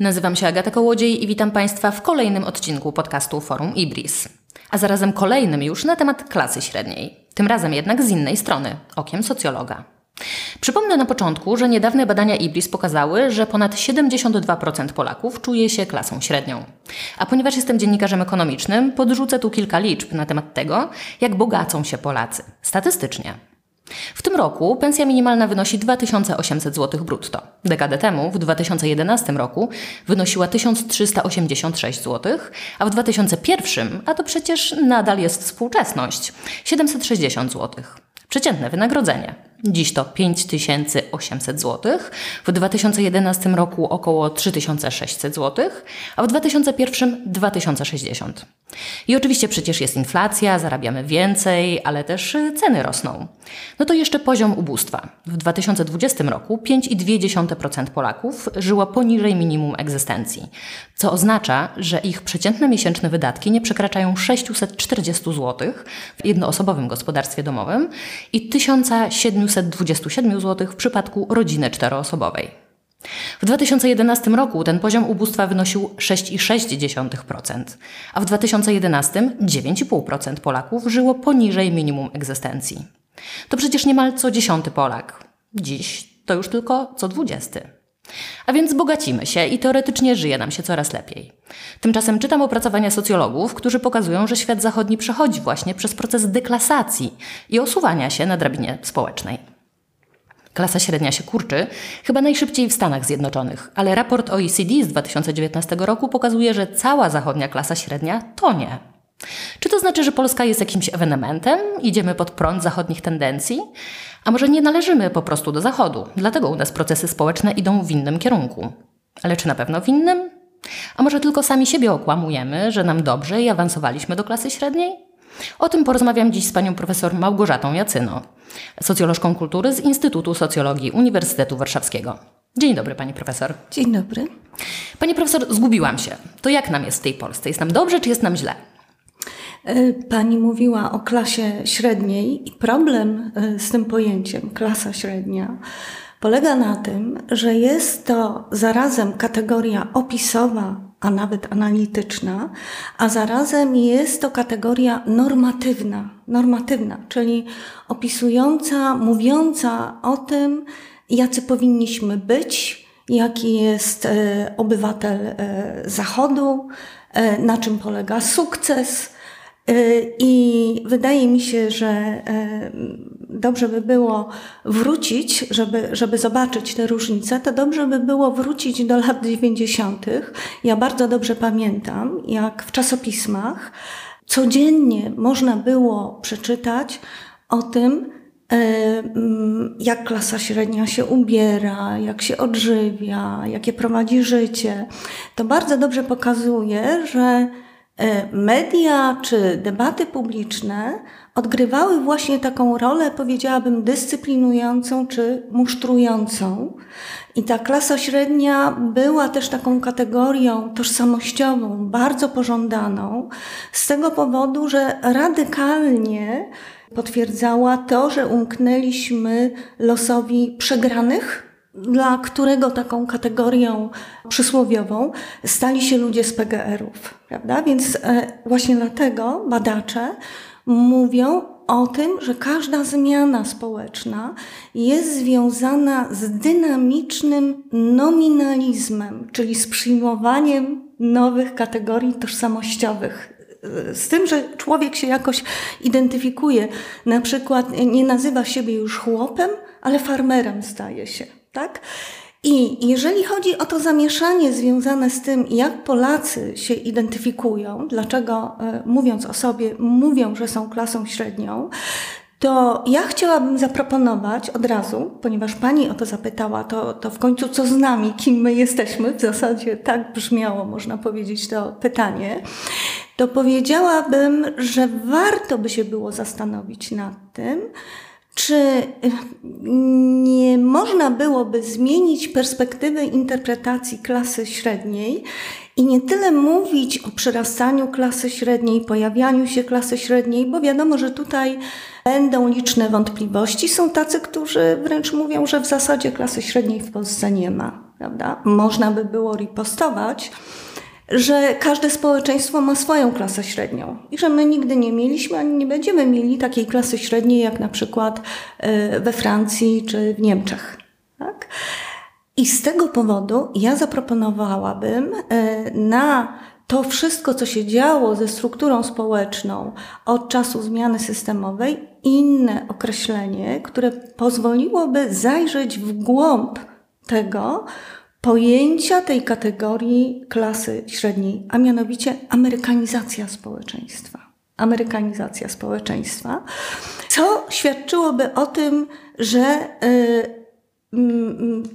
Nazywam się Agata Kołodziej i witam Państwa w kolejnym odcinku podcastu Forum Ibris. A zarazem kolejnym już na temat klasy średniej. Tym razem jednak z innej strony, okiem socjologa. Przypomnę na początku, że niedawne badania IBRIS pokazały, że ponad 72% Polaków czuje się klasą średnią. A ponieważ jestem dziennikarzem ekonomicznym, podrzucę tu kilka liczb na temat tego, jak bogacą się Polacy statystycznie. W tym roku pensja minimalna wynosi 2800 zł brutto. Dekadę temu, w 2011 roku, wynosiła 1386 zł, a w 2001, a to przecież nadal jest współczesność, 760 zł. Przeciętne wynagrodzenie. Dziś to 5800 zł, w 2011 roku około 3600 zł, a w 2001 2060. I oczywiście przecież jest inflacja, zarabiamy więcej, ale też ceny rosną. No to jeszcze poziom ubóstwa. W 2020 roku 5,2% Polaków żyło poniżej minimum egzystencji, co oznacza, że ich przeciętne miesięczne wydatki nie przekraczają 640 zł w jednoosobowym gospodarstwie domowym i 1727 zł w przypadku rodziny czteroosobowej. W 2011 roku ten poziom ubóstwa wynosił 6,6%, a w 2011 9,5% Polaków żyło poniżej minimum egzystencji. To przecież niemal co dziesiąty Polak. Dziś to już tylko co dwudziesty. A więc bogacimy się i teoretycznie żyje nam się coraz lepiej. Tymczasem czytam opracowania socjologów, którzy pokazują, że świat zachodni przechodzi właśnie przez proces deklasacji i osuwania się na drabinie społecznej. Klasa średnia się kurczy, chyba najszybciej w Stanach Zjednoczonych, ale raport OECD z 2019 roku pokazuje, że cała zachodnia klasa średnia tonie. Czy to znaczy, że Polska jest jakimś ewenementem? Idziemy pod prąd zachodnich tendencji? A może nie należymy po prostu do Zachodu, dlatego u nas procesy społeczne idą w innym kierunku? Ale czy na pewno w innym? A może tylko sami siebie okłamujemy, że nam dobrze i awansowaliśmy do klasy średniej? O tym porozmawiam dziś z panią profesor Małgorzatą Jacyno, socjolożką kultury z Instytutu Socjologii Uniwersytetu Warszawskiego. Dzień dobry, pani profesor. Dzień dobry. Pani profesor, zgubiłam się. To jak nam jest w tej Polsce? Jest nam dobrze, czy jest nam źle? E, pani mówiła o klasie średniej i problem e, z tym pojęciem klasa średnia polega na tym, że jest to zarazem kategoria opisowa, a nawet analityczna, a zarazem jest to kategoria normatywna, normatywna, czyli opisująca, mówiąca o tym, jacy powinniśmy być, jaki jest e, obywatel Zachodu, na czym polega sukces, I wydaje mi się, że y, dobrze by było wrócić, żeby, żeby zobaczyć te różnice, to dobrze by było wrócić do lat 90. Ja bardzo dobrze pamiętam, jak w czasopismach codziennie można było przeczytać o tym, y, mm, jak klasa średnia się ubiera, jak się odżywia, jakie prowadzi życie. To bardzo dobrze pokazuje, że media czy debaty publiczne odgrywały właśnie taką rolę, powiedziałabym, dyscyplinującą czy musztrującą. I ta klasa średnia była też taką kategorią tożsamościową, bardzo pożądaną, z tego powodu, że radykalnie potwierdzała to, że umknęliśmy losowi przegranych dla którego taką kategorią przysłowiową stali się ludzie z PGR-ów, prawda? Więc e, właśnie dlatego badacze mówią o tym, że każda zmiana społeczna jest związana z dynamicznym nominalizmem, czyli z przyjmowaniem nowych kategorii tożsamościowych. Z tym, że człowiek się jakoś identyfikuje. Na przykład nie nazywa siebie już chłopem, ale farmerem staje się tak? I jeżeli chodzi o to zamieszanie związane z tym, jak Polacy się identyfikują, dlaczego e, mówiąc o sobie, mówią, że są klasą średnią, to ja chciałabym zaproponować od razu, ponieważ Pani o to zapytała, to, to w końcu co z nami, kim my jesteśmy, w zasadzie tak brzmiało, można powiedzieć, to pytanie, to powiedziałabym, że warto by się było zastanowić nad tym, czy y, nie można byłoby zmienić perspektywy interpretacji klasy średniej i nie tyle mówić o przyrastaniu klasy średniej, pojawianiu się klasy średniej, bo wiadomo, że tutaj będą liczne wątpliwości. Są tacy, którzy wręcz mówią, że w zasadzie klasy średniej w Polsce nie ma. prawda? Można by było ripostować, że każde społeczeństwo ma swoją klasę średnią i że my nigdy nie mieliśmy ani nie będziemy mieli takiej klasy średniej jak na przykład e, we Francji czy w Niemczech. Tak? I z tego powodu ja zaproponowałabym e, na to wszystko, co się działo ze strukturą społeczną od czasu zmiany systemowej, inne określenie, które pozwoliłoby zajrzeć w głąb tego pojęcia tej kategorii klasy średniej, a mianowicie amerykanizacja społeczeństwa. Amerykanizacja społeczeństwa, co świadczyłoby o tym, że y,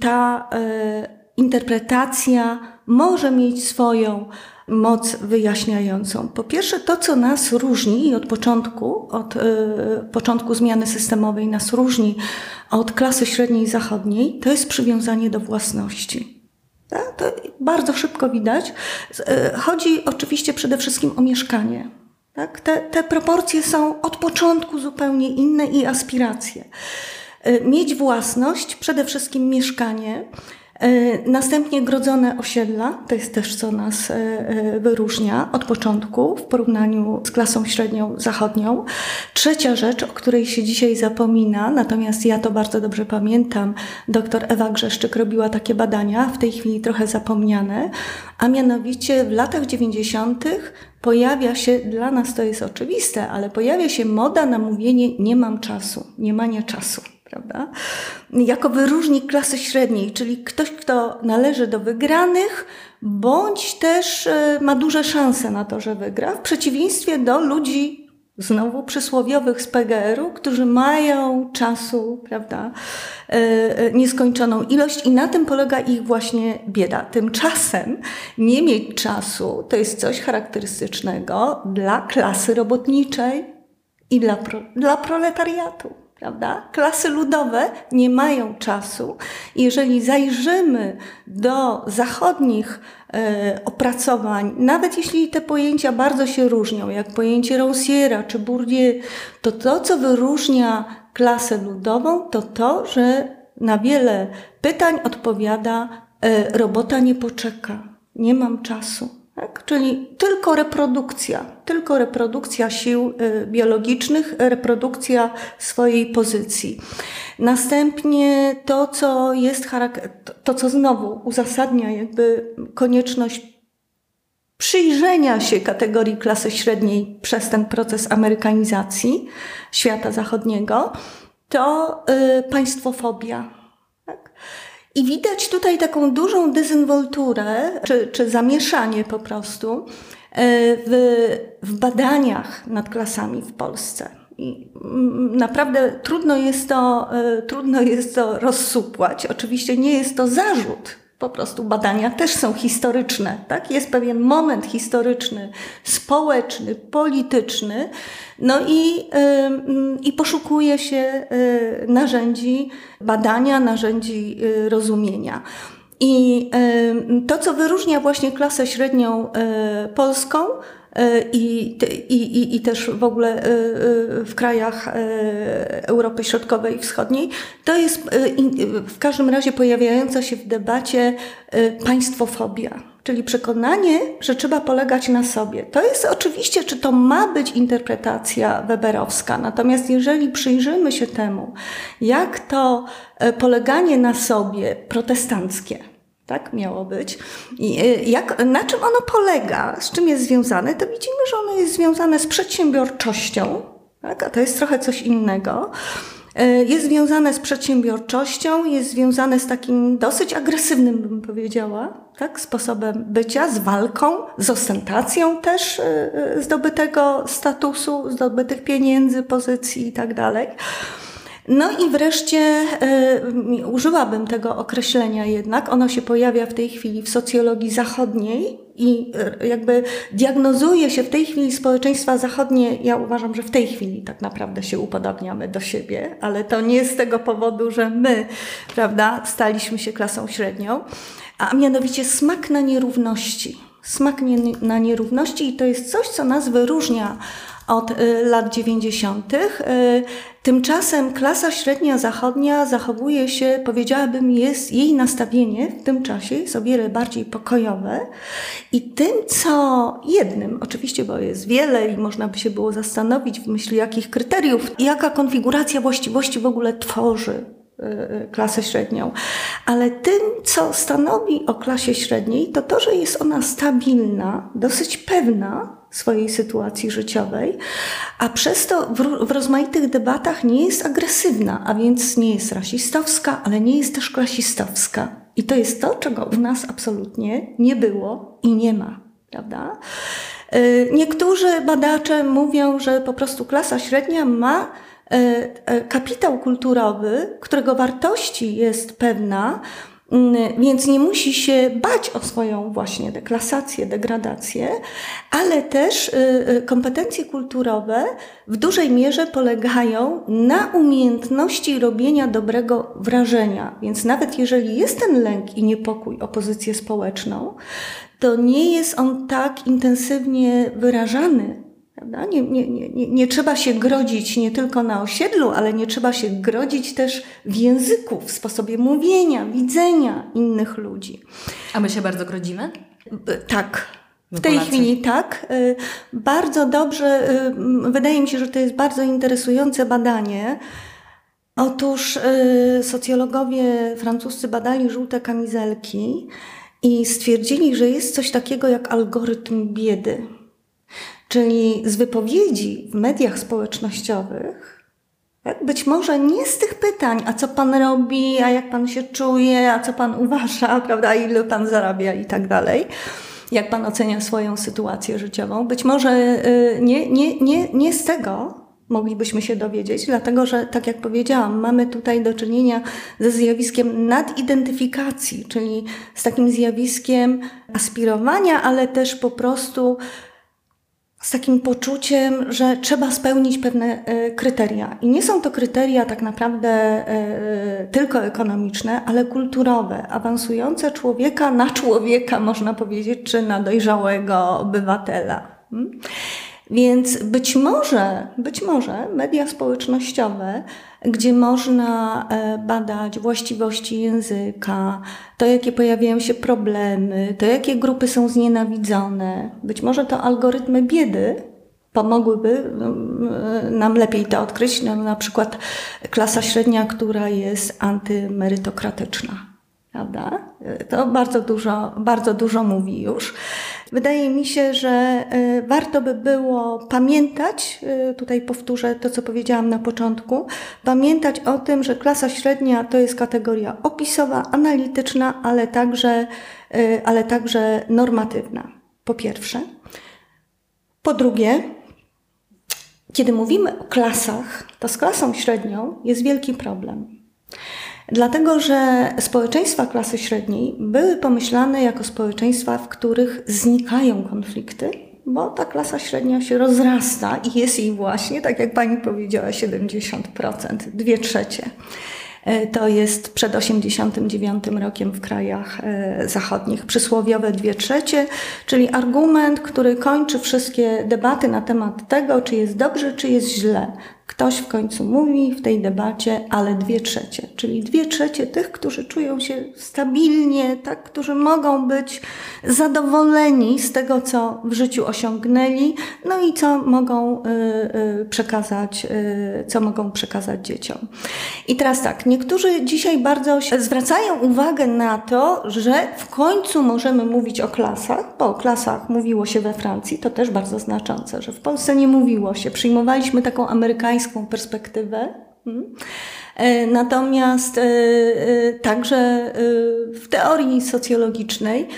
ta y, interpretacja może mieć swoją moc wyjaśniającą. Po pierwsze, to, co nas różni od początku, od y, początku zmiany systemowej nas różni od klasy średniej zachodniej, to jest przywiązanie do własności. Tak? To bardzo szybko widać. Y, chodzi oczywiście przede wszystkim o mieszkanie. Tak? Te, te proporcje są od początku zupełnie inne i aspiracje. Y, mieć własność, przede wszystkim mieszkanie, E, następnie grodzone osiedla, to jest też co nas e, e, wyróżnia od początku w porównaniu z klasą średnią zachodnią. Trzecia rzecz, o której się dzisiaj zapomina, natomiast ja to bardzo dobrze pamiętam, dr Ewa Grzeszczyk robiła takie badania, w tej chwili trochę zapomniane, a mianowicie w latach 90. pojawia się, dla nas to jest oczywiste, ale pojawia się moda na mówienie nie mam czasu, nie manie czasu prawda? Jako wyróżnik klasy średniej, czyli ktoś, kto należy do wygranych, bądź też e, ma duże szanse na to, że wygra, w przeciwieństwie do ludzi znowu przysłowiowych z PGR-u, którzy mają czasu, prawda, e, e, nieskończoną ilość i na tym polega ich właśnie bieda. Tymczasem nie mieć czasu to jest coś charakterystycznego dla klasy robotniczej i dla, pro, dla proletariatu prawda? Klasy ludowe nie mają czasu. Jeżeli zajrzymy do zachodnich e, opracowań, nawet jeśli te pojęcia bardzo się różnią, jak pojęcie Rousiera czy Bourdieu, to to, co wyróżnia klasę ludową, to to, że na wiele pytań odpowiada e, robota nie poczeka, nie mam czasu. Tak? Czyli tylko reprodukcja, tylko reprodukcja sił y, biologicznych, reprodukcja swojej pozycji. Następnie to, co jest to, co znowu uzasadnia jakby konieczność przyjrzenia się kategorii klasy średniej przez ten proces amerykanizacji świata zachodniego, to y, państwofobia i widać tutaj taką dużą dezynwolturę, czy, czy zamieszanie po prostu e, w, w badaniach nad klasami w Polsce. I mm, naprawdę trudno jest, to, e, trudno jest to rozsupłać. Oczywiście nie jest to zarzut po prostu badania też są historyczne, tak? Jest pewien moment historyczny, społeczny, polityczny, no i, i poszukuje się yy, narzędzi badania, narzędzi yy, rozumienia. I to, co wyróżnia właśnie klasę średnią y, polską, E, i, i, i też w ogóle e, e, w krajach Europy Środkowej i Wschodniej, to jest w każdym razie pojawiająca się w debacie państwofobia. Czyli przekonanie, że trzeba polegać na sobie. To jest oczywiście, czy to ma być interpretacja weberowska. Natomiast jeżeli przyjrzymy się temu, jak to poleganie na sobie protestanckie, tak miało być. I y, jak, na czym ono polega, z czym jest związane, to widzimy, że ono jest związane z przedsiębiorczością, tak? a to jest trochę coś innego. Y, jest związane z przedsiębiorczością, jest związane z takim dosyć agresywnym, bym powiedziała, tak? sposobem bycia, z walką, z ostentacją też y, zdobytego statusu, zdobytych pieniędzy, pozycji i tak dalej. No i wreszcie y, użyłabym tego określenia jednak. Ono się pojawia w tej chwili w socjologii zachodniej i y, jakby diagnozuje się w tej chwili społeczeństwa zachodnie. Ja uważam, że w tej chwili tak naprawdę się upodobniamy do siebie, ale to nie z tego powodu, że my, prawda, staliśmy się klasą średnią, a mianowicie smak na nierówności. Smak nie, na nierówności i to jest coś, co nas wyróżnia od lat 90. Tymczasem klasa średnia zachodnia zachowuje się, powiedziałabym, jest jej nastawienie w tym czasie jest o wiele bardziej pokojowe i tym, co jednym, oczywiście, bo jest wiele i można by się było zastanowić w myśli jakich kryteriów, jaka konfiguracja właściwości w ogóle tworzy y, klasę średnią. Ale tym, co stanowi o klasie średniej, to to, że jest ona stabilna, dosyć pewna, swojej sytuacji życiowej, a przez to w, w, rozmaitych debatach nie jest agresywna, a więc nie jest rasistowska, ale nie jest też klasistowska. I to jest to, czego u nas absolutnie nie było i nie ma, prawda? Y, niektórzy badacze mówią, że po prostu klasa średnia ma y, y, kapitał kulturowy, którego wartości jest pewna, Mm, więc nie musi się bać o swoją właśnie deklasację, degradację, ale też y, y, kompetencje kulturowe w dużej mierze polegają na umiejętności robienia dobrego wrażenia. Więc nawet jeżeli jest ten lęk i niepokój o pozycję społeczną, to nie jest on tak intensywnie wyrażany Prawda? Nie, nie, nie, nie trzeba się grodzić nie tylko na osiedlu, ale nie trzeba się grodzić też w języku, w sposobie mówienia, widzenia innych ludzi. A my się bardzo grodzimy? Tak. W tej Polacy. chwili tak. Y, bardzo dobrze, y, wydaje mi się, że to jest bardzo interesujące badanie. Otóż y, socjologowie francuscy badali żółte kamizelki i stwierdzili, że jest coś takiego jak algorytm biedy. Czyli z wypowiedzi w mediach społecznościowych, tak, być może nie z tych pytań, a co pan robi, a jak pan się czuje, a co pan uważa, prawda, ile pan zarabia i tak dalej, jak pan ocenia swoją sytuację życiową. Być może y, nie, nie, nie, nie z tego moglibyśmy się dowiedzieć, dlatego że, tak jak powiedziałam, mamy tutaj do czynienia ze zjawiskiem nadidentyfikacji, czyli z takim zjawiskiem aspirowania, ale też po prostu z takim poczuciem, że trzeba spełnić pewne e, kryteria. I nie są to kryteria tak naprawdę e, tylko ekonomiczne, ale kulturowe, awansujące człowieka na człowieka, można powiedzieć, czy na dojrzałego obywatela. Hmm? Więc być może, być może media społecznościowe, gdzie można e, badać właściwości języka, to jakie pojawiają się problemy, to jakie grupy są znienawidzone, być może to algorytmy biedy pomogłyby e, nam lepiej to odkryć, no, na przykład klasa średnia, która jest antymerytokratyczna. Prawda? To bardzo dużo, bardzo dużo mówi już. Wydaje mi się, że e, warto by było pamiętać, e, tutaj powtórzę to, co powiedziałam na początku, pamiętać o tym, że klasa średnia to jest kategoria opisowa, analityczna, ale także, e, ale także normatywna. Po pierwsze. Po drugie, kiedy mówimy o klasach, to z klasą średnią jest wielki problem. Dlatego, że społeczeństwa klasy średniej były pomyślane jako społeczeństwa, w których znikają konflikty, bo ta klasa średnia się rozrasta i jest jej właśnie, tak jak pani powiedziała, 70%, dwie trzecie. E, to jest przed 89 rokiem w krajach e, zachodnich. Przysłowiowe dwie trzecie, czyli argument, który kończy wszystkie debaty na temat tego, czy jest dobrze, czy jest źle. Ktoś w końcu mówi w tej debacie, ale dwie trzecie, czyli dwie trzecie tych, którzy czują się stabilnie, tak, którzy mogą być zadowoleni z tego, co w życiu osiągnęli, no i co mogą y, y, przekazać, y, co mogą przekazać dzieciom. I teraz tak, niektórzy dzisiaj bardzo zwracają uwagę na to, że w końcu możemy mówić o klasach, bo o klasach mówiło się we Francji, to też bardzo znaczące, że w Polsce nie mówiło się. Przyjmowaliśmy taką amerykańską amerykańską perspektywę. Hmm? E, natomiast e, e, także w teorii socjologicznej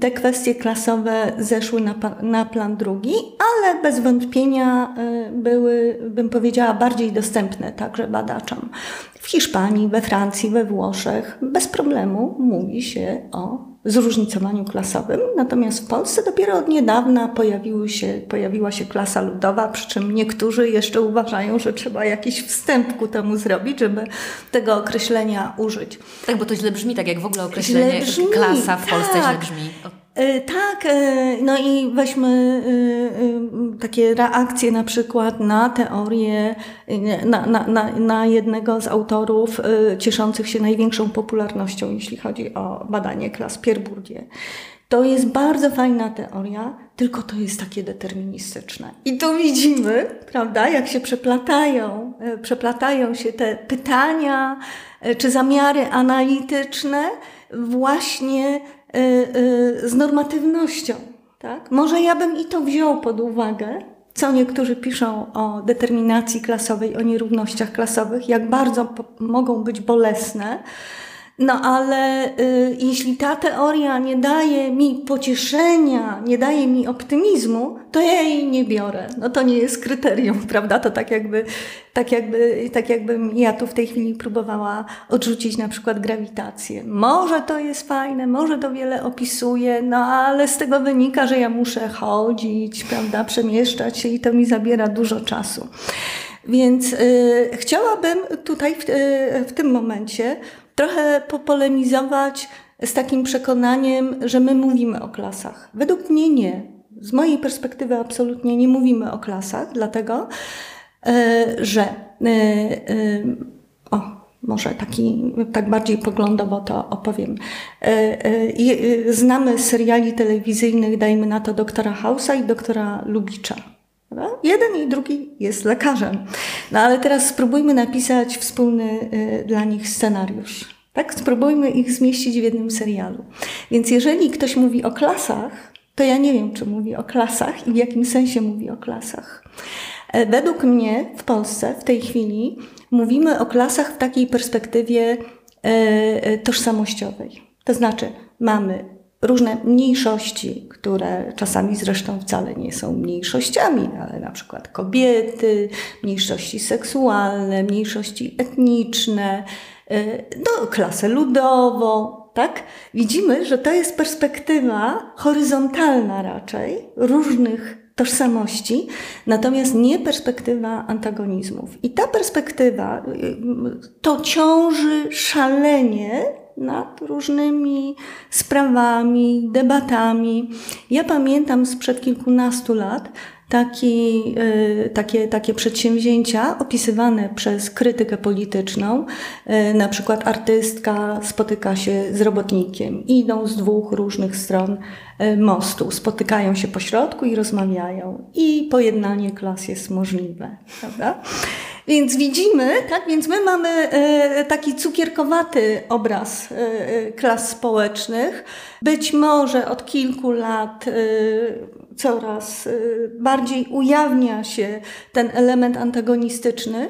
te kwestie klasowe zeszły na, na, plan drugi, ale bez wątpienia były, bym powiedziała, bardziej dostępne także badaczom. W Hiszpanii, we Francji, we Włoszech bez problemu mówi się o zróżnicowaniu klasowym. Natomiast w Polsce dopiero od niedawna pojawiły się, pojawiła się klasa ludowa, przy czym niektórzy jeszcze uważają, że trzeba jakiś wstęp ku temu zrobić, żeby tego określenia użyć. Tak, bo to źle brzmi, tak jak w ogóle określenie klasa w Polsce tak. źle brzmi. E, tak, e, no i weźmy e, takie reakcje na przykład na teorię, na, na, na, na jednego z autorów cieszących się największą popularnością, jeśli chodzi o badanie klas, Pierre Bourdieu. To jest bardzo fajna teoria, tylko to jest takie deterministyczne. I tu widzimy, prawda, jak się przeplatają, przeplatają się te pytania czy zamiary analityczne właśnie z normatywnością. Tak? Może ja bym i to wziął pod uwagę, co niektórzy piszą o determinacji klasowej, o nierównościach klasowych, jak bardzo mogą być bolesne. No ale y, jeśli ta teoria nie daje mi pocieszenia, nie daje mi optymizmu, to ja jej nie biorę. No to nie jest kryterium, prawda? To tak jakby, tak jakby, tak jakbym ja tu w tej chwili próbowała odrzucić na przykład grawitację. Może to jest fajne, może to wiele opisuje, no ale z tego wynika, że ja muszę chodzić, prawda, przemieszczać się i to mi zabiera dużo czasu. Więc y, chciałabym tutaj w, y, w tym momencie trochę popolemizować z takim przekonaniem, że my mówimy o klasach. Według mnie nie. Z mojej perspektywy absolutnie nie mówimy o klasach, dlatego e, że e, e, o, może taki, tak bardziej poglądowo to opowiem. Znamy seriali telewizyjnych, dajmy na to doktora Hausa i doktora Lubicza. Jeden i drugi jest lekarzem. No ale teraz spróbujmy napisać wspólny y, dla nich scenariusz. Tak? Spróbujmy ich zmieścić w jednym serialu. Więc jeżeli ktoś mówi o klasach, to ja nie wiem, czy mówi o klasach i w jakim sensie mówi o klasach. E, według mnie w Polsce w tej chwili mówimy o klasach w takiej perspektywie e, e, tożsamościowej. To znaczy, mamy różne mniejszości, które czasami zresztą wcale nie są mniejszościami, ale na przykład kobiety, mniejszości seksualne, mniejszości etniczne, y, no, klasę ludową, tak? Widzimy, że to jest perspektywa horyzontalna raczej różnych tożsamości, natomiast nie perspektywa antagonizmów. I ta perspektywa y, to ciąży szalenie nad różnymi sprawami, debatami. Ja pamiętam sprzed kilkunastu lat taki, y, takie, takie przedsięwzięcia opisywane przez krytykę polityczną. Y, na przykład artystka spotyka się z robotnikiem, idą z dwóch różnych stron y, mostu, spotykają się po środku i rozmawiają. I pojednanie klas jest możliwe. Prawda? Więc widzimy, tak, więc my mamy e, taki cukierkowaty obraz e, e, klas społecznych. Być może od kilku lat coraz bardziej ujawnia się ten element antagonistyczny.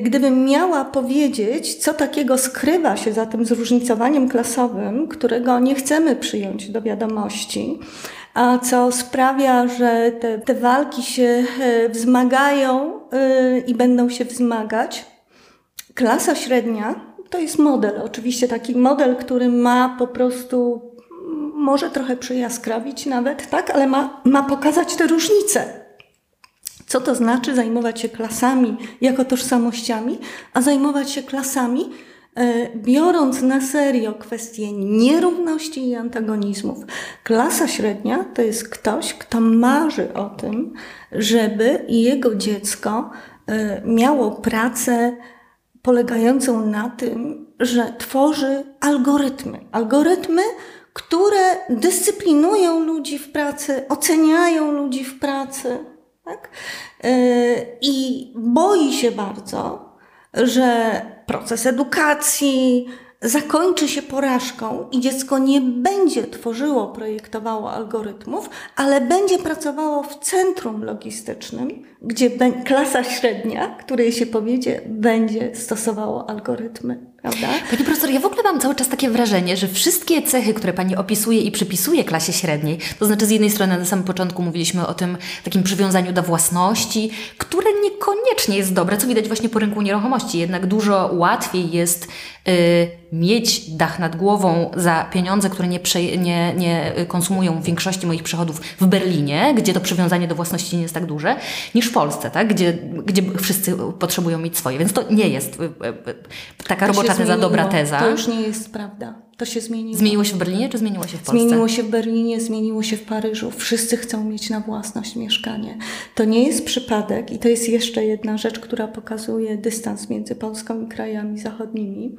Gdybym miała powiedzieć, co takiego skrywa się za tym zróżnicowaniem klasowym, którego nie chcemy przyjąć do wiadomości, a co sprawia, że te, te walki się e, wzmagają e, i będą się wzmagać. Klasa średnia to jest model, oczywiście taki model, który ma po prostu, może trochę przyjaskrawić nawet, tak, ale ma, ma pokazać te różnice. Co to znaczy zajmować się klasami jako tożsamościami, a zajmować się klasami, biorąc na serio kwestie nierówności i antagonizmów, klasa średnia to jest ktoś, kto marzy o tym, żeby jego dziecko e, miało pracę polegającą na tym, że tworzy algorytmy. Algorytmy, które dyscyplinują ludzi w pracy, oceniają ludzi w pracy. Tak? E, I boi się bardzo, że proces edukacji zakończy się porażką i dziecko nie będzie tworzyło, projektowało algorytmów, ale będzie pracowało w centrum logistycznym, gdzie klasa średnia, której się powiedzie, będzie stosowało algorytmy. Prawda? Pani profesor, ja w ogóle mam cały czas takie wrażenie, że wszystkie cechy, które Pani opisuje i przypisuje klasie średniej, to znaczy z jednej strony na samym początku mówiliśmy o tym takim przywiązaniu do własności, które niekoniecznie jest dobre, co widać właśnie po rynku nieruchomości. Jednak dużo łatwiej jest yy, mieć dach nad głową za pieniądze, które nie, nie, nie konsumują większości moich przychodów w Berlinie, gdzie to przywiązanie do własności nie jest tak duże, niż w Polsce, tak? gdzie, gdzie wszyscy potrzebują mieć swoje. Więc to nie jest e, e, taka to robocza teza, dobra teza. To już nie jest prawda. To się zmieniło. Zmieniło się w Berlinie, czy zmieniło się w Polsce? Zmieniło się w Berlinie, zmieniło się w Paryżu. Wszyscy chcą mieć na własność mieszkanie. To nie jest przypadek i to jest jeszcze jedna rzecz, która pokazuje dystans między Polską i krajami zachodnimi.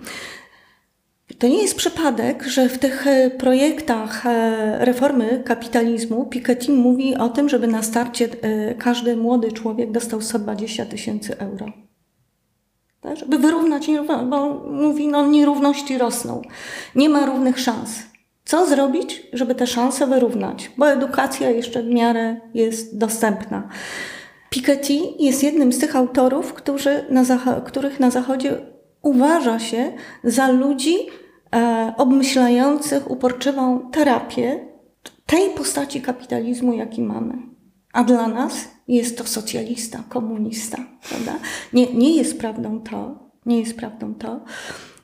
To nie jest przypadek, że w tych e, projektach e, reformy kapitalizmu Piketty mówi o tym, żeby na starcie e, każdy młody człowiek dostał 120 tysięcy euro. Tak? Żeby wyrównać bo mówi, no nierówności rosną. Nie ma równych szans. Co zrobić, żeby te szanse wyrównać? Bo edukacja jeszcze w miarę jest dostępna. Piketty jest jednym z tych autorów, którzy na których na Zachodzie uważa się za ludzi obmyślających uporczywą terapię tej postaci kapitalizmu, jaki mamy. A dla nas jest to socjalista, komunista, prawda? Nie, nie jest prawdą to, nie jest prawdą to,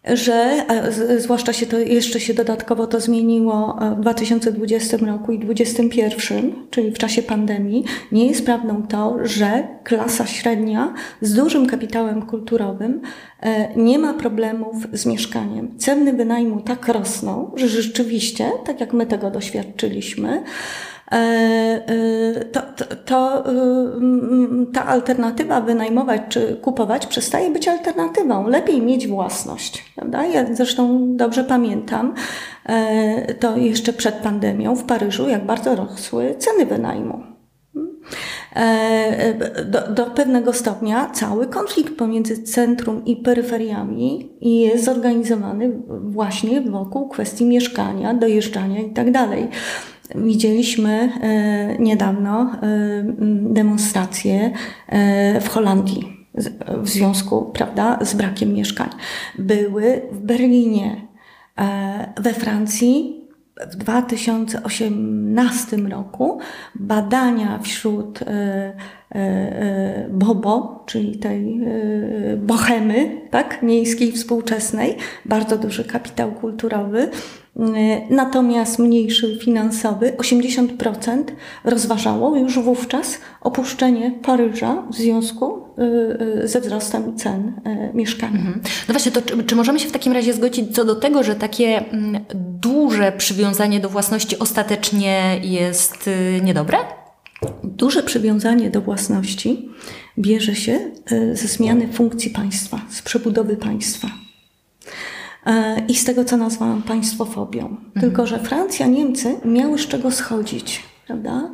że zwłaszcza się to jeszcze się dodatkowo to zmieniło w 2020 roku i 2021, czyli w czasie pandemii, nie jest prawdą to, że klasa średnia z dużym kapitałem kulturowym e, nie ma problemów z mieszkaniem. Ceny wynajmu tak rosną, że rzeczywiście, tak jak my tego doświadczyliśmy, to, to, to, y, ta alternatywa wynajmować czy kupować przestaje być alternatywą. Lepiej mieć własność. Prawda? Ja zresztą dobrze pamiętam e, to jeszcze przed pandemią w Paryżu, jak bardzo rosły ceny wynajmu. Do, do, pewnego stopnia cały konflikt pomiędzy centrum i peryferiami jest zorganizowany właśnie wokół kwestii mieszkania, dojeżdżania itd. Widzieliśmy e, niedawno e, demonstracje e, w Holandii w związku prawda, z brakiem mieszkań. Były w Berlinie, we Francji w 2018 roku badania wśród Bobo, czyli tej bohemy tak, miejskiej, współczesnej, bardzo duży kapitał kulturowy, Y, natomiast mniejszy finansowy, 80% rozważało już wówczas opuszczenie Paryża w związku y, y, ze wzrostem cen mieszkania. Mhm. No właśnie, to czy, czy, możemy się w takim razie zgodzić co do tego, że takie mm, duże przywiązanie do własności ostatecznie jest niedobre? Duże przywiązanie do własności bierze się ze zmiany funkcji państwa, z przebudowy państwa. E, i z tego, co nazwałam państwofobią. Mhm. Tylko, że Francja, Niemcy miały z czego schodzić. Prawda?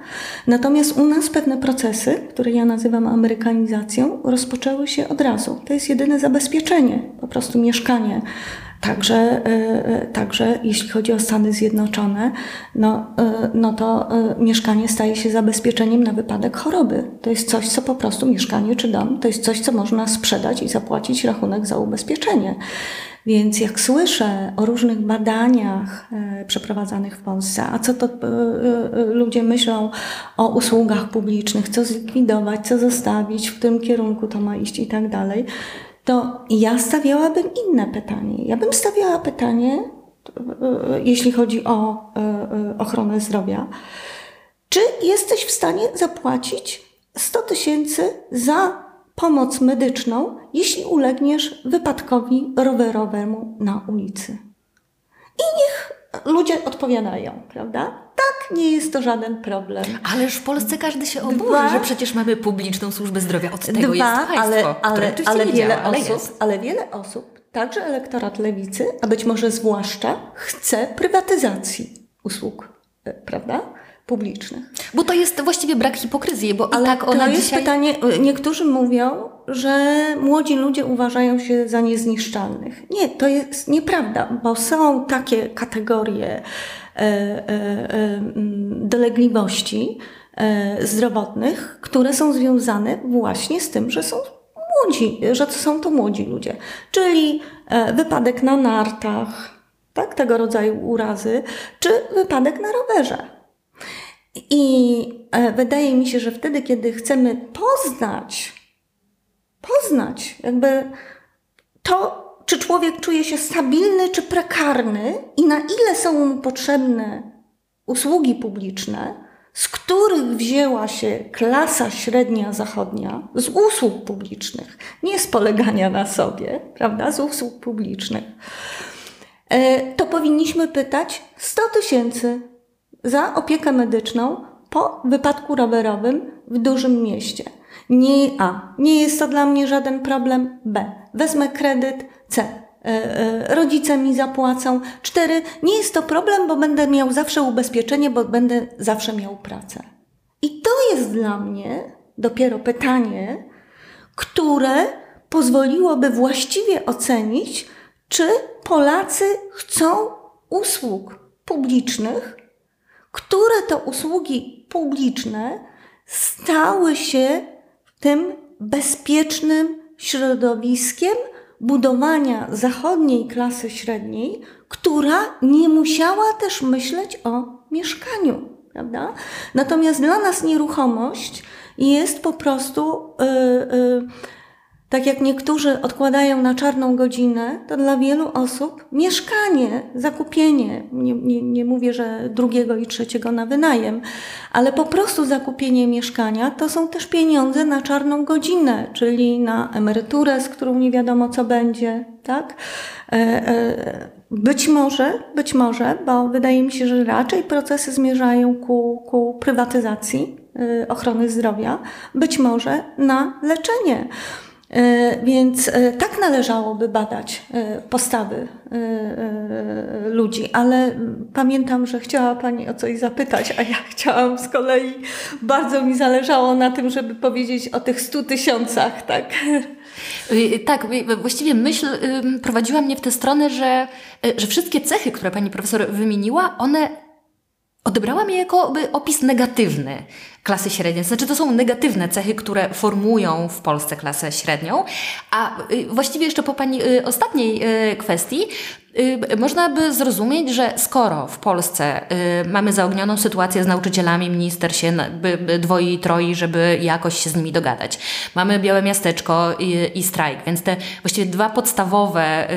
Natomiast u nas pewne procesy, które ja nazywam amerykanizacją, rozpoczęły się od razu. To jest jedyne zabezpieczenie, po prostu mieszkanie. Także, e, e, także jeśli chodzi o Stany Zjednoczone, no, no to mieszkanie staje się zabezpieczeniem na wypadek choroby. To jest coś, co po prostu mieszkanie czy dom, to jest coś, co można sprzedać i zapłacić rachunek za ubezpieczenie. Więc jak słyszę o różnych badaniach e, przeprowadzanych w Polsce, a co to e, e, ludzie myślą o usługach publicznych, co zlikwidować, co zostawić, w którym kierunku to ma iść i tak dalej, to ja stawiałabym inne pytanie. Ja bym stawiała pytanie, jeśli chodzi o ochronę zdrowia, czy jesteś w stanie zapłacić 100 tysięcy za pomoc medyczną, jeśli ulegniesz wypadkowi rowerowemu na ulicy. Ludzie odpowiadają, prawda? Tak, nie jest to żaden problem. Ależ w Polsce każdy się oburzy, Dwa, że przecież mamy publiczną służbę zdrowia. Od tego Dwa, jest państwo, ale, ale, ale wiele działa, ale osób, jest. ale wiele osób, także elektorat lewicy, a być może zwłaszcza, chce prywatyzacji usług, e, prawda? Publicznych. Bo to jest właściwie brak hipokryzji, bo Ale tak ona to jest dzisiaj... pytanie, niektórzy mówią, że młodzi ludzie uważają się za niezniszczalnych. Nie, to jest nieprawda, bo są takie kategorie e, e, e, dolegliwości e, zdrowotnych, które są związane właśnie z tym, że są młodzi, że są to młodzi ludzie. Czyli e, wypadek na nartach, tak, tego rodzaju urazy, czy wypadek na rowerze. I e, wydaje mi się, że wtedy, kiedy chcemy poznać, poznać jakby to, czy człowiek czuje się stabilny czy prekarny i na ile są mu potrzebne usługi publiczne, z których wzięła się klasa średnia zachodnia, z usług publicznych, nie z polegania na sobie, prawda, z usług publicznych, e, to powinniśmy pytać 100 tysięcy za opiekę medyczną po wypadku rowerowym w dużym mieście. Nie A. Nie jest to dla mnie żaden problem. B. Wezmę kredyt. C. E, e, rodzice mi zapłacą. Cztery. Nie jest to problem, bo będę miał zawsze ubezpieczenie, bo będę zawsze miał pracę. I to jest dla mnie dopiero pytanie, które pozwoliłoby właściwie ocenić, czy Polacy chcą usług publicznych, które to usługi publiczne stały się tym bezpiecznym środowiskiem budowania zachodniej klasy średniej, która nie musiała też myśleć o mieszkaniu. Prawda? Natomiast dla nas nieruchomość jest po prostu yy, yy, tak jak niektórzy odkładają na czarną godzinę, to dla wielu osób mieszkanie, zakupienie, nie, nie, nie mówię, że drugiego i trzeciego na wynajem, ale po prostu zakupienie mieszkania to są też pieniądze na czarną godzinę, czyli na emeryturę, z którą nie wiadomo co będzie, tak? E, e, być może, być może, bo wydaje mi się, że raczej procesy zmierzają ku, ku prywatyzacji e, ochrony zdrowia, być może na leczenie. E, więc e, tak należałoby badać e, postawy ludzi, ale pamiętam, że chciała Pani o coś zapytać, a ja chciałam z kolei, bardzo mi zależało na tym, żeby powiedzieć o tych stu tysiącach, tak? Tak, właściwie myśl prowadziła mnie w tę stronę, że, że wszystkie cechy, które pani profesor wymieniła, one odebrałam je jako opis negatywny klasy średniej. Znaczy, to są negatywne cechy, które formują w Polsce klasę średnią. A y, właściwie jeszcze po Pani y, ostatniej y, kwestii, można by zrozumieć, że skoro w Polsce y, mamy zaognioną sytuację z nauczycielami, minister się dwoi i troi, żeby jakoś się z nimi dogadać. Mamy białe miasteczko i, i strajk, więc te właściwie dwa podstawowe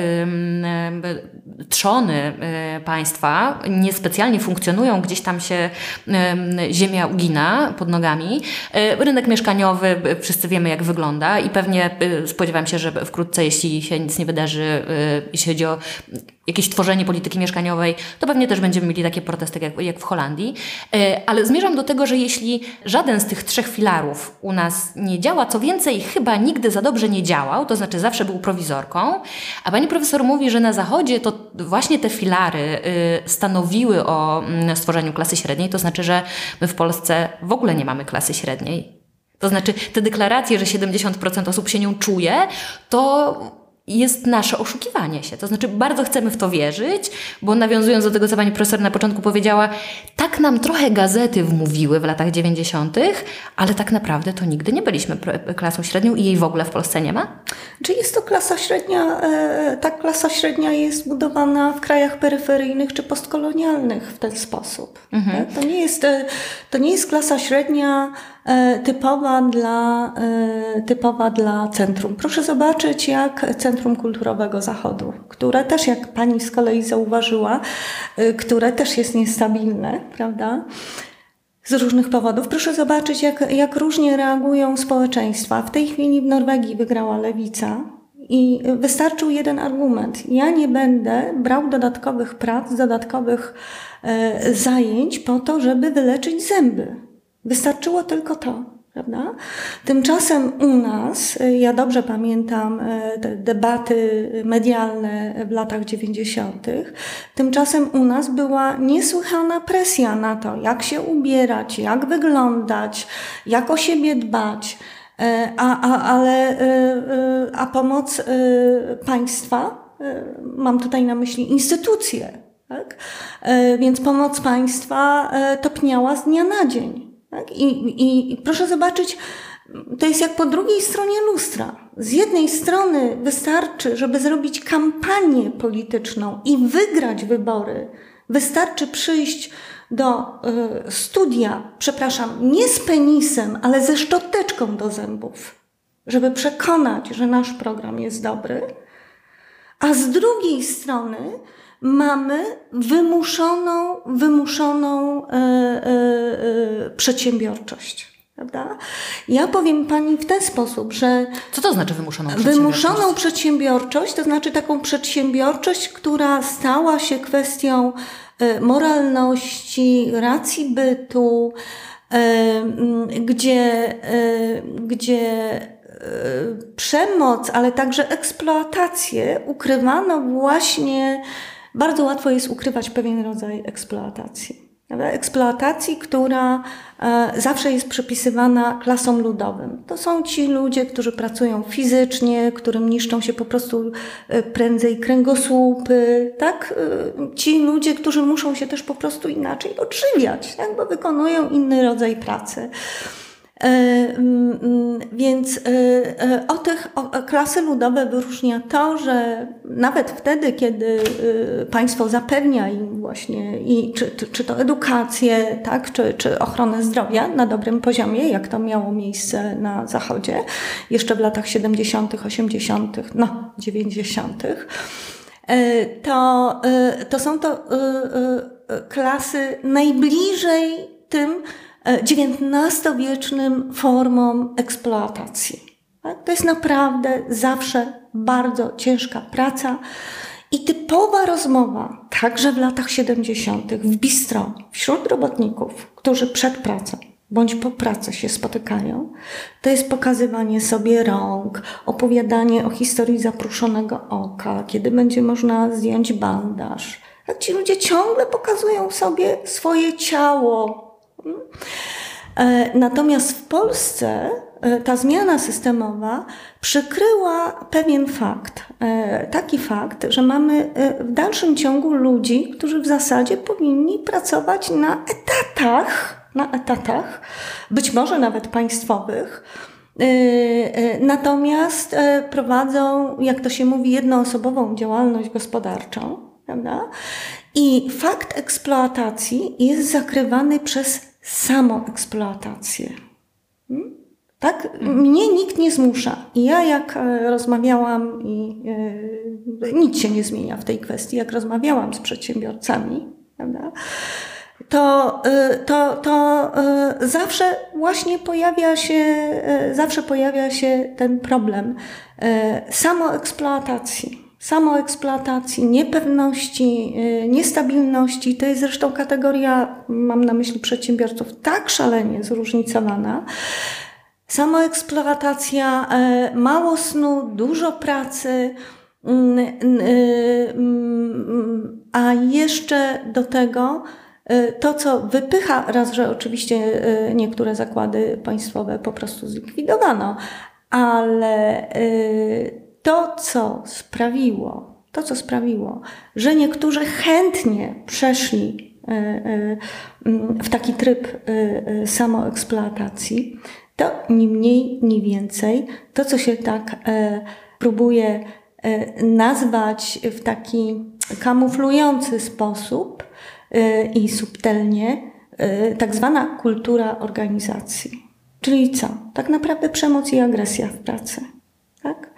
trzony y, państwa niespecjalnie funkcjonują, gdzieś tam się ziemia ugina pod nogami. Rynek mieszkaniowy, wszyscy wiemy jak wygląda i pewnie spodziewam się, że wkrótce, jeśli się nic nie wydarzy, jeśli chodzi o jakieś tworzenie polityki mieszkaniowej, to pewnie też będziemy mieli takie protesty jak, jak w Holandii. E, ale zmierzam do tego, że jeśli żaden z tych trzech filarów u nas nie działa, co więcej, chyba nigdy za dobrze nie działał, to znaczy zawsze był prowizorką, a pani profesor mówi, że na Zachodzie to właśnie te filary y, stanowiły o mm, stworzeniu klasy średniej, to znaczy, że my w Polsce w ogóle nie mamy klasy średniej. To znaczy, te deklaracje, że 70% osób się nią czuje, to jest nasze oszukiwanie się. To znaczy, bardzo chcemy w to wierzyć, bo nawiązując do tego, co pani profesor na początku powiedziała, tak nam trochę gazety wmówiły w latach 90., ale tak naprawdę to nigdy nie byliśmy klasą średnią i jej w ogóle w Polsce nie ma? Czy jest to klasa średnia, e, ta klasa średnia jest budowana w krajach peryferyjnych czy postkolonialnych w ten sposób. Mhm. To, nie jest, e, to nie jest klasa średnia E, typowa dla, e, typowa dla centrum. Proszę zobaczyć, jak Centrum Kulturowego Zachodu, które też, jak pani z kolei zauważyła, e, które też jest niestabilne, prawda? Z różnych powodów. Proszę zobaczyć, jak, jak różnie reagują społeczeństwa. W tej chwili w Norwegii wygrała lewica, i wystarczył jeden argument. Ja nie będę brał dodatkowych prac, dodatkowych e, zajęć po to, żeby wyleczyć zęby. Wystarczyło tylko to. Prawda? Tymczasem u nas, y, ja dobrze pamiętam y, te debaty medialne w latach 90., tymczasem u nas była niesłychana presja na to, jak się ubierać, jak wyglądać, jak o siebie dbać. Y, a, a, ale, a pomoc państwa, mam tutaj na myśli instytucje, tak? więc pomoc państwa topniała z dnia na dzień. Tak? I, i, I proszę zobaczyć, to jest jak po drugiej stronie lustra. Z jednej strony wystarczy, żeby zrobić kampanię polityczną i wygrać wybory, wystarczy przyjść do y, studia, przepraszam, nie z penisem, ale ze szczoteczką do zębów, żeby przekonać, że nasz program jest dobry. A z drugiej strony mamy wymuszoną, wymuszoną e, e, e, przedsiębiorczość. Prawda? Ja powiem Pani w ten sposób, że. Co to znaczy wymuszoną przedsiębiorczość? Wymuszoną przedsiębiorczość to znaczy taką przedsiębiorczość, która stała się kwestią e, moralności, racji bytu, e, gdzie, gdzie przemoc, ale także eksploatację ukrywano właśnie, bardzo łatwo jest ukrywać pewien rodzaj eksploatacji eksploatacji, która e, zawsze jest przypisywana klasom ludowym. To są ci ludzie, którzy pracują fizycznie, którym niszczą się po prostu e, prędzej kręgosłupy, tak? Ci ludzie, którzy muszą się też po prostu inaczej odżywiać, tak? bo wykonują inny rodzaj pracy. E, mm, mm, więc e, e, o tych klasy ludowe wyróżnia to, że nawet wtedy, kiedy państwo zapewnia im właśnie i czy, czy to edukację, tak, czy, czy ochronę zdrowia na dobrym poziomie, jak to miało miejsce na Zachodzie, jeszcze w latach 70., 80., no 90., to, to są to klasy najbliżej tym, XIX-wiecznym formom eksploatacji. Tak? To jest naprawdę zawsze bardzo ciężka praca i typowa rozmowa, także w latach 70., w bistro, wśród robotników, którzy przed pracą bądź po pracy się spotykają, to jest pokazywanie sobie rąk, opowiadanie o historii zapruszonego oka, kiedy będzie można zdjąć bandaż. Tak ci ludzie ciągle pokazują sobie swoje ciało, E, natomiast w Polsce e, ta zmiana systemowa przykryła pewien fakt, e, taki fakt, że mamy w dalszym ciągu ludzi, którzy w zasadzie powinni pracować na etatach, na etatach, być może nawet państwowych, natomiast prowadzą, jak to się mówi, jednoosobową działalność gospodarczą. Prawda? I fakt eksploatacji jest zakrywany przez samoeksploatację. Hmm? Tak? Mnie nikt nie zmusza. I ja jak e, rozmawiałam i e, nic się nie zmienia w tej kwestii, jak rozmawiałam z przedsiębiorcami, prawda? To, e, to, to zawsze właśnie pojawia się, zawsze pojawia się ten problem samoeksploatacji samoeksploatacji, niepewności, y, niestabilności. To jest zresztą kategoria, mam na myśli przedsiębiorców, tak szalenie zróżnicowana. Samoeksploatacja, y, mało snu, dużo pracy, y, a jeszcze do tego to, co wypycha, raz, że oczywiście niektóre zakłady państwowe po prostu zlikwidowano, ale to, co sprawiło, to, co sprawiło, że niektórzy chętnie przeszli e, e, w taki tryb e, samoeksploatacji, to ni mniej, ni więcej to, co się tak próbuje nazwać w taki kamuflujący sposób i subtelnie, tak zwana kultura organizacji. Czyli co? Tak naprawdę przemoc i agresja w pracy. Tak?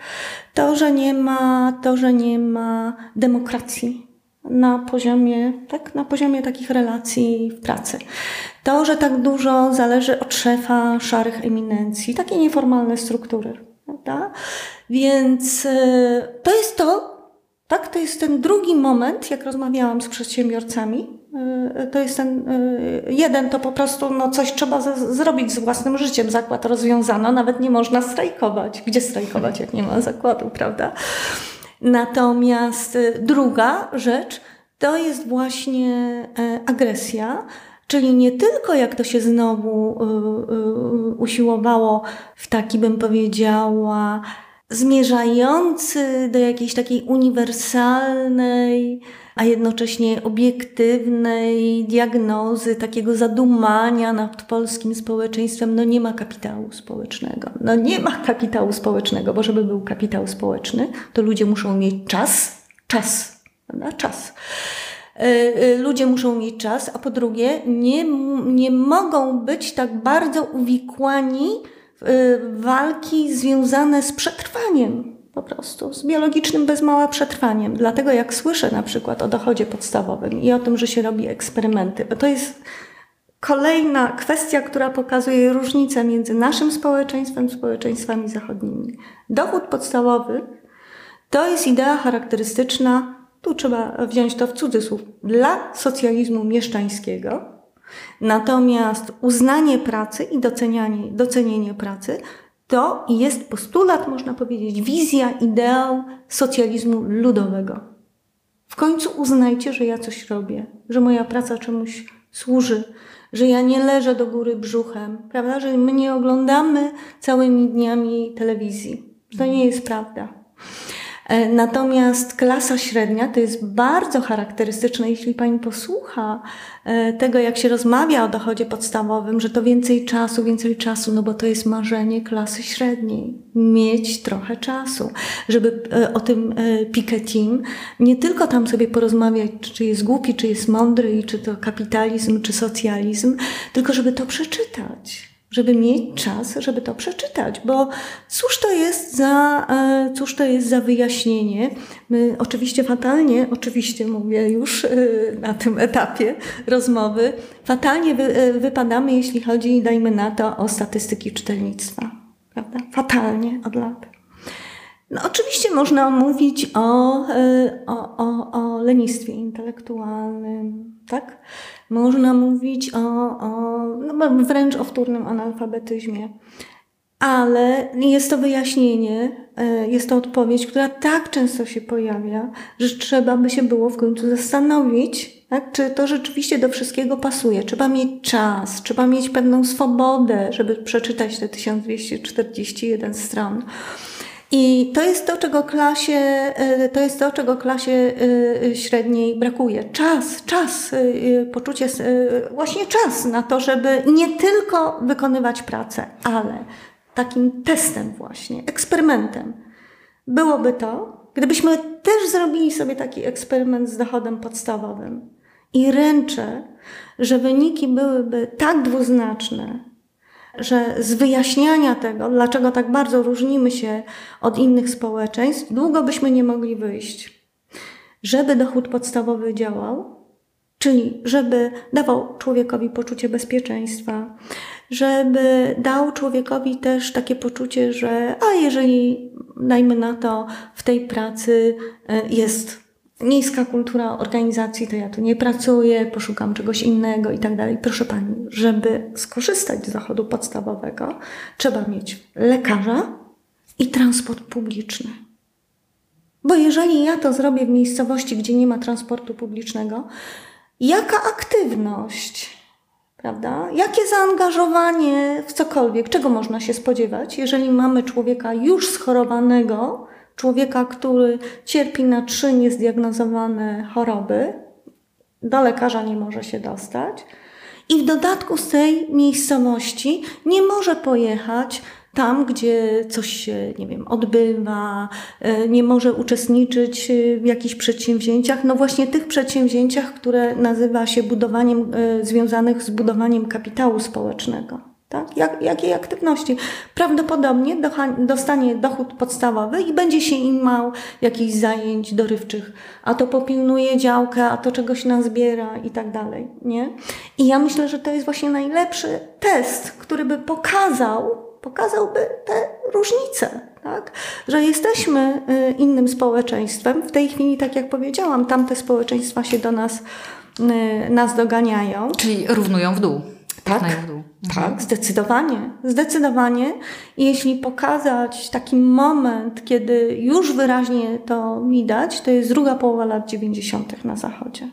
To, że nie ma, to, że nie ma demokracji na poziomie, tak, na poziomie takich relacji w pracy. To, że tak dużo zależy od szefa szarych eminencji, takie nieformalne struktury. Prawda? Więc y, to jest to, tak, to jest ten drugi moment, jak rozmawiałam z przedsiębiorcami, to jest ten y, jeden, to po prostu no, coś trzeba z, zrobić z własnym życiem. Zakład rozwiązano, nawet nie można strajkować. Gdzie strajkować, jak nie ma zakładu, prawda? Natomiast y, druga rzecz to jest właśnie agresja, czyli nie tylko jak to się znowu usiłowało w taki, bym powiedziała, zmierzający do jakiejś takiej uniwersalnej, a jednocześnie obiektywnej diagnozy, takiego zadumania nad polskim społeczeństwem, no nie ma kapitału społecznego. No nie ma kapitału społecznego, bo żeby był kapitał społeczny, to ludzie muszą mieć czas, czas, prawda? czas. E, e, ludzie muszą mieć czas, a po drugie, nie, nie mogą być tak bardzo uwikłani walki związane z przetrwaniem po prostu, z biologicznym bez mała przetrwaniem. Dlatego jak słyszę na przykład o dochodzie podstawowym i o tym, że się robi eksperymenty, bo to jest kolejna kwestia, która pokazuje różnicę między naszym społeczeństwem, społeczeństwami zachodnimi. Dochód podstawowy to jest idea charakterystyczna, tu trzeba wziąć to w cudzysłów, dla socjalizmu mieszczańskiego. Natomiast uznanie pracy i docenianie, docenienie pracy to jest postulat, można powiedzieć, wizja, ideał socjalizmu ludowego. W końcu uznajcie, że ja coś robię, że moja praca czemuś służy, że ja nie leżę do góry brzuchem, prawda? Że my nie oglądamy całymi dniami telewizji. To nie jest prawda. E, natomiast klasa średnia to jest bardzo charakterystyczne, jeśli pani posłucha e, tego, jak się rozmawia o dochodzie podstawowym, że to więcej czasu, więcej czasu, no bo to jest marzenie klasy średniej. Mieć trochę czasu, żeby e, o tym Piketty nie tylko tam sobie porozmawiać, czy jest głupi, czy jest mądry, i czy to kapitalizm, czy socjalizm, tylko żeby to przeczytać żeby mieć czas, żeby to przeczytać, bo cóż to jest za, e, cóż to jest za wyjaśnienie? My oczywiście fatalnie, oczywiście mówię już e, na tym etapie rozmowy, fatalnie wy, e, wypadamy, jeśli chodzi, dajmy na to, o statystyki czytelnictwa. Prawda? Fatalnie od lat. No, oczywiście można mówić o, o, o, o lenistwie intelektualnym, tak? Można mówić o, o no wręcz o wtórnym analfabetyzmie. Ale jest to wyjaśnienie, e, jest to odpowiedź, która tak często się pojawia, że trzeba by się było w końcu zastanowić, tak, czy to rzeczywiście do wszystkiego pasuje. Trzeba mieć czas, trzeba mieć pewną swobodę, żeby przeczytać te 1241 stron. I to jest to, czego klasie, e, to jest to, czego klasie e, średniej brakuje. Czas, czas, e, poczucie, właśnie czas na to, żeby nie tylko wykonywać pracę, ale takim testem właśnie, eksperymentem byłoby to, gdybyśmy też zrobili sobie taki eksperyment z dochodem podstawowym. I ręczę, że wyniki byłyby tak dwuznaczne, że z wyjaśniania tego, dlaczego tak bardzo różnimy się od innych społeczeństw, długo byśmy nie mogli wyjść. Żeby dochód podstawowy działał, czyli żeby dawał człowiekowi poczucie bezpieczeństwa, żeby dał człowiekowi też takie poczucie, że a jeżeli, dajmy na to, w tej pracy e, jest niska kultura organizacji, to ja tu nie pracuję, poszukam czegoś innego i tak dalej. Proszę Pani, żeby skorzystać z zachodu podstawowego, trzeba mieć lekarza i transport publiczny. Bo jeżeli ja to zrobię w miejscowości, gdzie nie ma transportu publicznego, jaka aktywność, prawda? Jakie zaangażowanie w cokolwiek, czego można się spodziewać, jeżeli mamy człowieka już schorowanego, człowieka, który cierpi na trzy niezdiagnozowane choroby, do lekarza nie może się dostać. I w dodatku z tej miejscowości nie może pojechać tam, gdzie coś się, nie wiem, odbywa, e, nie może uczestniczyć w jakichś przedsięwzięciach, no właśnie tych przedsięwzięciach, które nazywa się budowaniem, e, związanych z budowaniem kapitału społecznego. Tak? Jak, jakiej aktywności? Prawdopodobnie dostanie dochód podstawowy i będzie się imał jakichś zajęć dorywczych, a to popilnuje działkę, a to czegoś nazbiera i tak dalej. Nie? I ja myślę, że to jest właśnie najlepszy test, który by pokazał, pokazałby te różnice. Tak? Że jesteśmy y, innym społeczeństwem. W tej chwili, tak jak powiedziałam, tamte społeczeństwa się do nas, y, nas doganiają. Czyli równują w dół. Tak, tak, zdecydowanie. Zdecydowanie. I jeśli pokazać taki moment, kiedy już wyraźnie to widać, to jest druga połowa lat 90. na Zachodzie.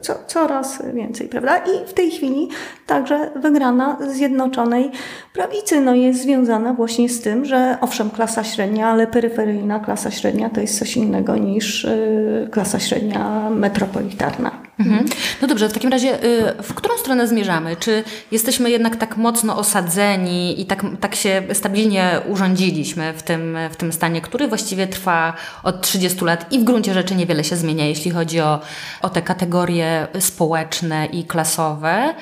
Co, coraz więcej, prawda? I w tej chwili także wygrana Zjednoczonej Prawicy no, jest związana właśnie z tym, że owszem, klasa średnia, ale peryferyjna klasa średnia to jest coś innego niż y, klasa średnia metropolitarna. Mhm. No dobrze, w takim razie y, w którą stronę zmierzamy? Czy jesteśmy jednak tak mocno osadzeni i tak, tak się stabilnie urządziliśmy w tym, w tym stanie, który właściwie trwa od 30 lat i w gruncie rzeczy niewiele się zmienia, jeśli chodzi o, o te kategorie społeczne i klasowe?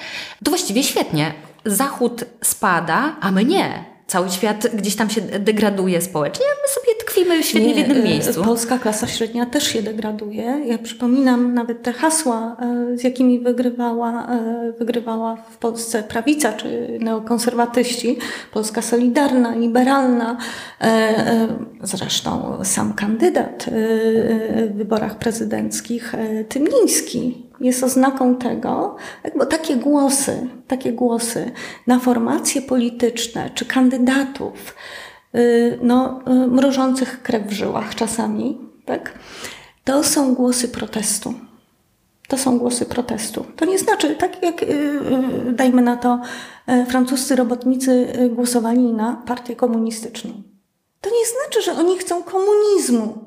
To właściwie świetnie. Zachód spada, a my nie. Cały świat gdzieś tam się degraduje społecznie, a my sobie tkwimy świetnie nie, w jednym miejscu. Polska klasa średnia też się degraduje. Ja przypominam nawet te hasła, z jakimi wygrywała, wygrywała w Polsce prawica czy neokonserwatyści. Polska solidarna, liberalna. Zresztą sam kandydat w wyborach prezydenckich, Tymiński, jest oznaką tego, bo takie głosy, takie głosy na formacje polityczne czy kandydatów, y, no, y, mrożących krew w żyłach czasami, tak? To są głosy protestu. To są głosy protestu. To nie znaczy, tak jak, y, dajmy na to, francuscy robotnicy głosowali na partię komunistyczną. To nie znaczy, że oni chcą komunizmu,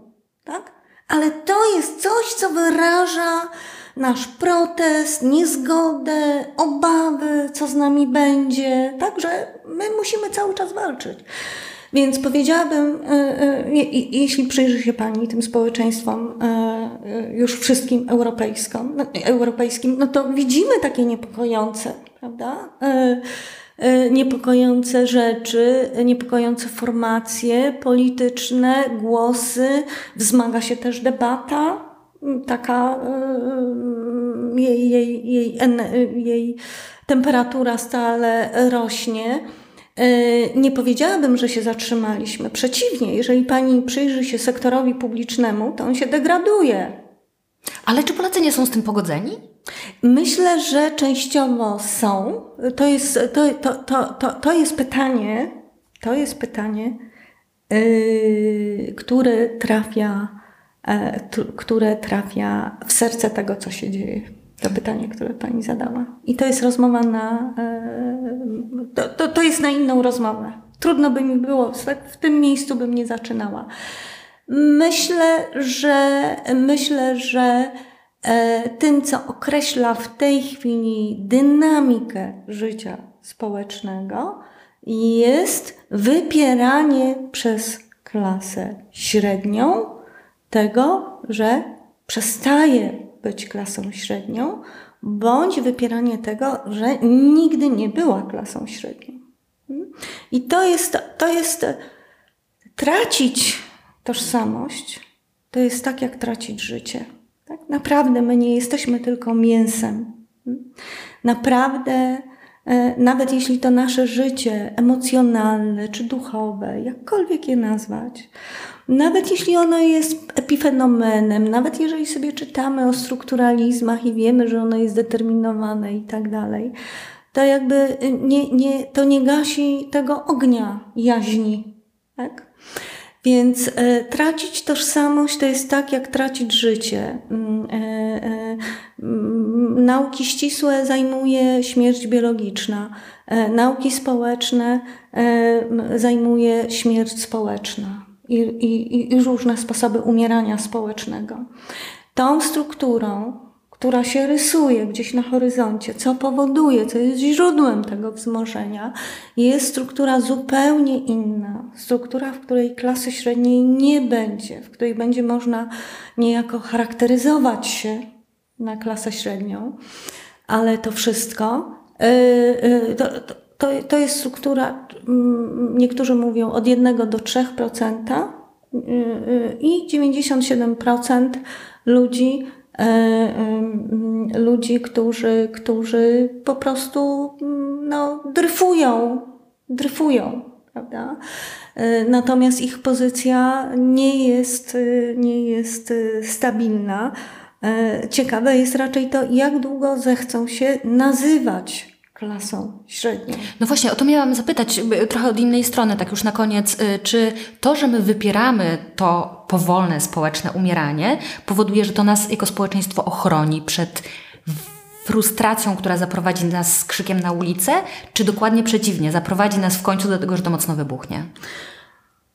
tak? Ale to jest coś, co wyraża nasz protest, niezgodę, obawy, co z nami będzie. Także my musimy cały czas walczyć. Więc powiedziałabym, e, e, jeśli przyjrzy się Pani tym społeczeństwom, e, już wszystkim europejskim, no, europejskim, no to widzimy takie niepokojące, prawda? Niepokojące rzeczy, niepokojące formacje polityczne, głosy, wzmaga się też debata, taka y, jej, jej, jej, jej temperatura stale rośnie. Y, nie powiedziałabym, że się zatrzymaliśmy. Przeciwnie, jeżeli pani przyjrzy się sektorowi publicznemu, to on się degraduje. Ale czy Polacy nie są z tym pogodzeni? Myślę, że częściowo są. To jest, to, to, to, to, to jest pytanie, to jest pytanie, yy, które trafia które trafia w serce tego, co się dzieje. To pytanie, które pani zadała. I to jest rozmowa na. E, to, to, to jest na inną rozmowę. Trudno by mi było, w tym miejscu bym nie zaczynała. Myślę, że myślę, że e, tym, co określa w tej chwili dynamikę życia społecznego, jest wypieranie przez klasę średnią tego, że przestaje być klasą średnią, bądź wypieranie tego, że nigdy nie była klasą średnią. I to jest, to jest tracić tożsamość, to jest tak jak tracić życie. Tak? Naprawdę my nie jesteśmy tylko mięsem. Naprawdę, e, nawet jeśli to nasze życie emocjonalne czy duchowe, jakkolwiek je nazwać, nawet jeśli ono jest epifenomenem, nawet jeżeli sobie czytamy o strukturalizmach i wiemy, że ono jest determinowane i tak dalej, to jakby nie, nie, to nie gasi tego ognia jaźni. Tak? Więc e, tracić tożsamość to jest tak, jak tracić życie. Mm, e, e, mm, nauki ścisłe zajmuje śmierć biologiczna, e, nauki społeczne e, zajmuje śmierć społeczna i, i, i różne sposoby umierania społecznego. Tą strukturą, która się rysuje gdzieś na horyzoncie, co powoduje, co jest źródłem tego wzmożenia, jest struktura zupełnie inna. Struktura, w której klasy średniej nie będzie, w której będzie można niejako charakteryzować się na klasę średnią, ale to wszystko, yy, yy, to, to, to, to jest struktura, mm, niektórzy mówią od 1 do 3% y, y, i 97% ludzi, e, y, ludzi, którzy, którzy po prostu mm, no, dryfują, dryfują, prawda? E, natomiast ich pozycja nie jest, nie jest stabilna. E, ciekawe jest raczej to, jak długo zechcą się nazywać klasą średnią. No właśnie, o to miałam zapytać trochę od innej strony, tak już na koniec. Y, czy to, że my wypieramy to powolne społeczne umieranie, powoduje, że to nas jako społeczeństwo ochroni przed frustracją, która zaprowadzi nas z krzykiem na ulicę, czy dokładnie przeciwnie, zaprowadzi nas w końcu do tego, że to mocno wybuchnie?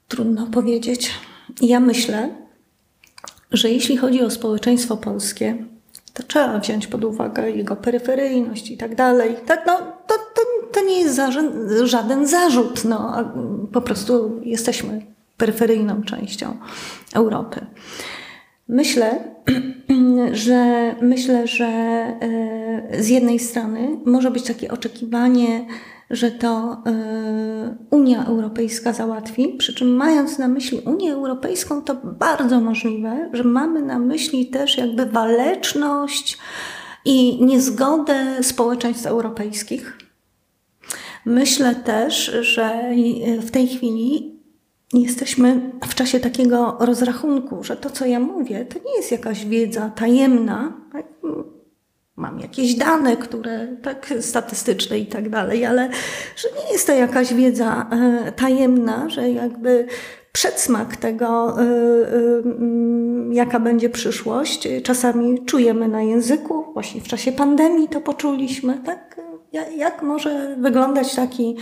Trudno powiedzieć. Ja myślę, że jeśli chodzi o społeczeństwo polskie, to trzeba wziąć pod uwagę jego peryferyjność i tak dalej. Tak, no, to, to, to nie jest żaden zarzut. No, po prostu jesteśmy peryferyjną częścią Europy. Myślę, że myślę, że e, z jednej strony może być takie oczekiwanie że to Unia Europejska załatwi, przy czym mając na myśli Unię Europejską, to bardzo możliwe, że mamy na myśli też jakby waleczność i niezgodę społeczeństw europejskich. Myślę też, że w tej chwili jesteśmy w czasie takiego rozrachunku, że to, co ja mówię, to nie jest jakaś wiedza tajemna. Mam jakieś dane, które tak statystyczne i tak dalej, ale że nie jest to jakaś wiedza e, tajemna, że jakby przedsmak tego, e, e, jaka będzie przyszłość, czasami czujemy na języku. Właśnie w czasie pandemii to poczuliśmy, tak? Jak może wyglądać taki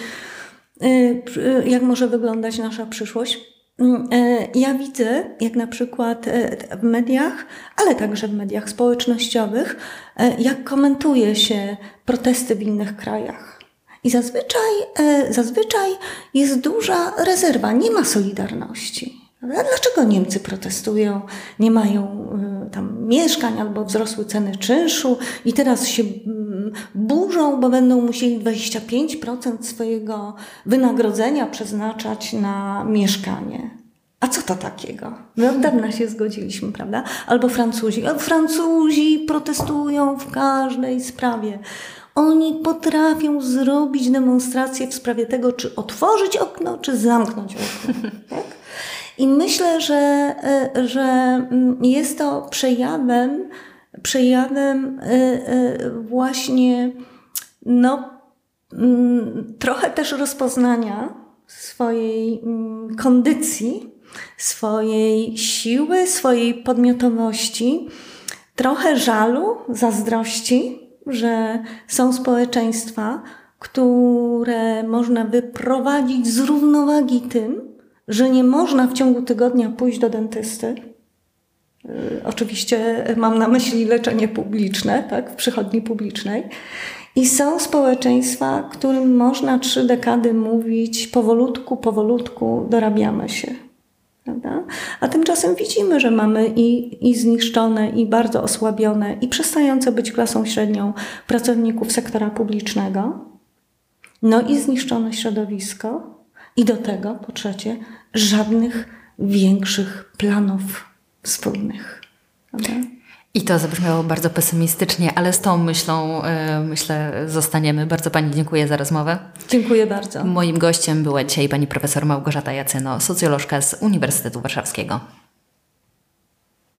jak może wyglądać nasza przyszłość. Mm, e, ja widzę, jak na przykład e, w mediach, ale także w mediach społecznościowych, e, jak komentuje się protesty w innych krajach. I zazwyczaj, zazwyczaj jest duża rezerwa, nie ma solidarności. A dlaczego Niemcy protestują, nie mają tam mieszkań albo wzrosły ceny czynszu i teraz się burzą, bo będą musieli 25% swojego wynagrodzenia przeznaczać na mieszkanie. A co to takiego? My od dawna się zgodziliśmy, prawda? Albo Francuzi. Francuzi protestują w każdej sprawie. Oni potrafią zrobić demonstrację w sprawie tego, czy otworzyć okno, czy zamknąć okno. Tak? I myślę, że, e, że mm, jest to przejawem przejawem y, y, właśnie no, mm, trochę też rozpoznania swojej mm, kondycji, swojej siły, swojej podmiotowości, trochę żalu, zazdrości, że są społeczeństwa, które można wyprowadzić z równowagi tym, że nie można w ciągu tygodnia pójść do dentysty, Y, oczywiście mam na myśli leczenie publiczne, tak, w przychodni publicznej. I są społeczeństwa, którym można trzy dekady mówić powolutku, powolutku dorabiamy się. Prawda? A tymczasem widzimy, że mamy i, i zniszczone, i bardzo osłabione, i przestające być klasą średnią pracowników sektora publicznego, no i zniszczone środowisko, i do tego, po trzecie, żadnych większych planów wspólnych. Prawda? I to zabrzmiało bardzo pesymistycznie, ale z tą myślą, yy, myślę, zostaniemy. Bardzo Pani dziękuję za rozmowę. Dziękuję bardzo. Moim gościem była dzisiaj Pani profesor Małgorzata Jacyno, socjolożka z Uniwersytetu Warszawskiego.